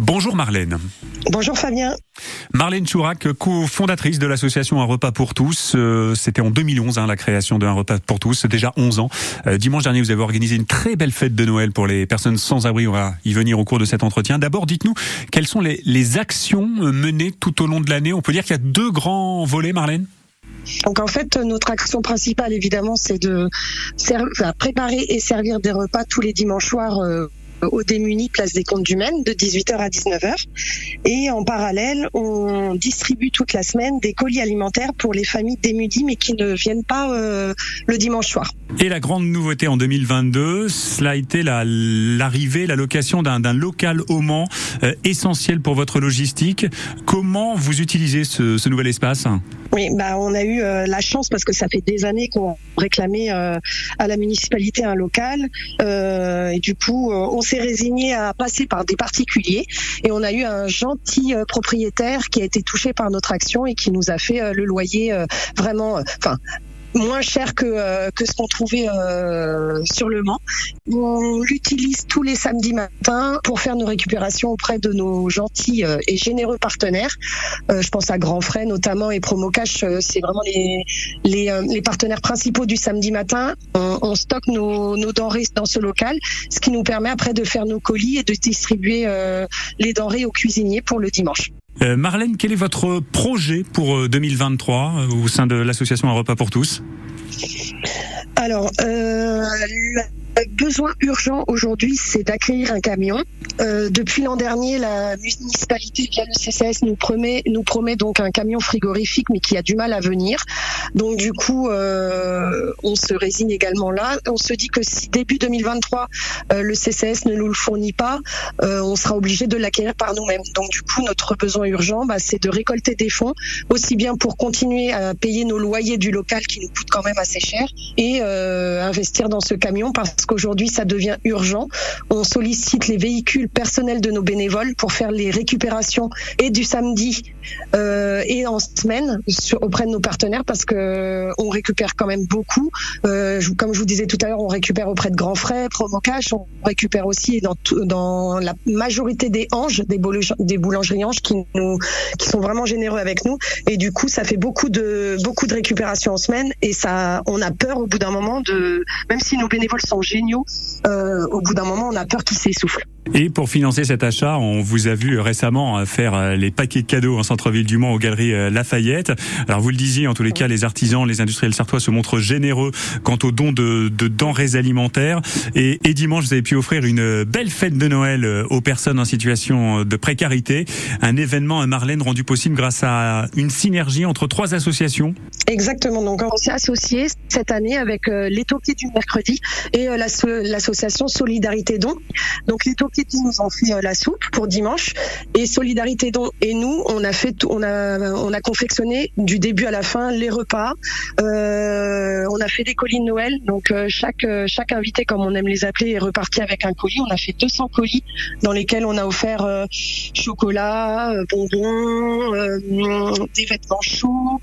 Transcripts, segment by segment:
Bonjour Marlène. Bonjour Fabien. Marlène Chourac, co-fondatrice de l'association Un repas pour tous. Euh, c'était en 2011 hein, la création de Un repas pour tous, déjà 11 ans. Euh, dimanche dernier, vous avez organisé une très belle fête de Noël pour les personnes sans abri. On va y venir au cours de cet entretien. D'abord, dites-nous quelles sont les, les actions menées tout au long de l'année? On peut dire qu'il y a deux grands volets, Marlène donc en fait, notre action principale, évidemment, c'est de préparer et servir des repas tous les dimanches soirs euh, au démunis place des comptes du Maine de 18h à 19h. Et en parallèle, on distribue toute la semaine des colis alimentaires pour les familles démunies mais qui ne viennent pas euh, le dimanche soir. Et la grande nouveauté en 2022, cela a été l'arrivée, la, location d'un local au Mans euh, essentiel pour votre logistique. Comment vous utilisez ce nouvel espace? Oui, bah on a eu euh, la chance parce que ça fait des années qu'on réclamait euh, à la municipalité un local euh, et du coup on s'est résigné à passer par des particuliers et on a eu un gentil propriétaire qui a été touché par notre action et qui nous a fait le loyer vraiment, enfin moins cher que, euh, que ce qu'on trouvait euh, sur le Mans. On l'utilise tous les samedis matins pour faire nos récupérations auprès de nos gentils euh, et généreux partenaires. je pense à Grand Frais notamment et Promocash, c'est vraiment les, les, les, partenaires principaux du samedi matin. On, on stocke nos, nos, denrées dans ce local, ce qui nous permet après de faire nos colis et de distribuer les denrées aux cuisiniers pour le dimanche. Euh, Marlène, quel est votre projet pour 2023 euh, au sein de l'association Un repas pour tous? Alors, euh, besoin urgent aujourd'hui, c'est d'accueillir un camion. Euh, depuis l'an dernier, la municipalité via le CCS nous promet, donc un camion frigorifique, mais qui a du mal à venir. Donc du coup, euh, on se résigne également là. On se dit que si début 2023 euh, le CCS ne nous le fournit pas, euh, on sera obligé de l'acquérir par nous-mêmes. Donc du coup, notre besoin urgent, bah, c'est de récolter des fonds, aussi bien pour continuer à payer nos loyers du local qui nous coûtent quand même assez cher, et euh, investir dans ce camion parce qu'aujourd'hui ça devient urgent. On sollicite les véhicules personnels de nos bénévoles pour faire les récupérations et du samedi euh, et en semaine auprès de nos partenaires parce que on récupère quand même beaucoup. Euh, comme je vous disais tout à l'heure, on récupère auprès de Grands Frais, Promocash, on récupère aussi dans, la majorité des Anges, des, des boulangeries Anges qui sont vraiment généreux avec nous et du coup ça fait beaucoup de beaucoup de récupération en semaine et on a peur au bout d'un moment de même si nos bénévoles sont géniaux, euh, au bout d'un moment, on a peur qu'ils s'essoufflent. Et pour financer cet achat, on vous a vu récemment faire euh, les paquets de cadeaux en centre-ville du Mans aux galeries euh, Lafayette. Alors vous le disiez, en tous les cas, les artisans, les industriels sartois se montrent généreux quant aux dons de, de denrées alimentaires. Et, et, dimanche, vous avez pu offrir une belle fête de Noël aux personnes en situation de précarité. Un événement à Marlène rendu possible grâce à une synergie entre trois associations. Exactement. Donc on s'est associé cette année avec les Toquets du mercredi et l'association Solidarité Don. Donc les Toquets nous ont fait euh, la soupe pour dimanche et Solidarité Don et nous on a fait on a on a confectionné du début à la fin les repas. Euh, on a fait des colis de Noël. Donc euh, chaque chaque invité comme on aime les appeler est reparti avec un colis. On a fait 200 colis dans lesquels on a offert chocolat, bonbons, des vêtements chauds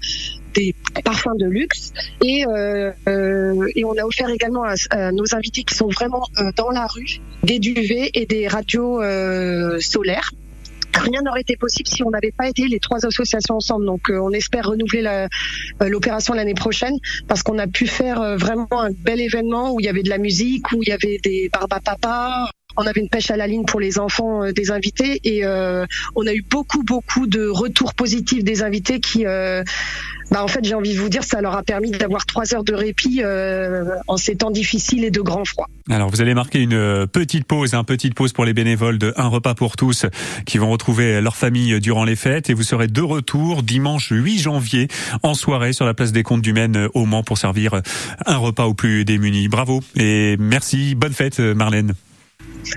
des parfums de luxe et, euh, euh, et on a offert également à, nos invités qui sont vraiment euh, dans la rue des duvets et des radios solaires rien n'aurait été possible si on n'avait pas été les trois associations ensemble. Donc on espère renouveler l'opération l'année prochaine parce qu'on a pu faire vraiment un bel événement où il y avait de la musique, où il y avait des barbapapas. On avait une pêche à la ligne pour les enfants euh, des invités et euh, on a eu beaucoup beaucoup de retours positifs des invités qui euh, bah en fait, j'ai envie de vous dire, ça leur a permis d'avoir trois heures de répit en ces temps difficiles et de grand froid. Alors, vous allez marquer une petite pause, un petite pause pour les bénévoles de Un repas pour tous qui vont retrouver leur famille durant les fêtes et vous serez de retour dimanche 8 janvier en soirée sur la place des Comptes du Maine au Mans pour servir un repas aux plus démunis. Bravo et merci. Bonne fête, Marlène.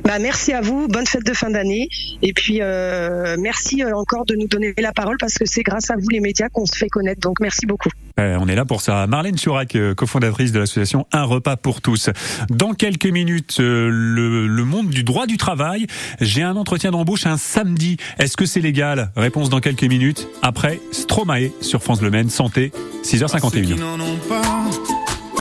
Bah, merci à vous, bonne fête de fin d'année. Et puis euh, merci euh, encore de nous donner la parole parce que c'est grâce à vous les médias qu'on se fait connaître. Donc merci beaucoup. Euh, on est là pour ça. Marlène Churac, cofondatrice de l'association Un repas pour tous. Dans quelques minutes, le, le monde du droit du travail. J'ai un entretien d'embauche un samedi. Est-ce que c'est légal? Réponse dans quelques minutes. Après Stromae sur France Le Maine. Santé, 6h51.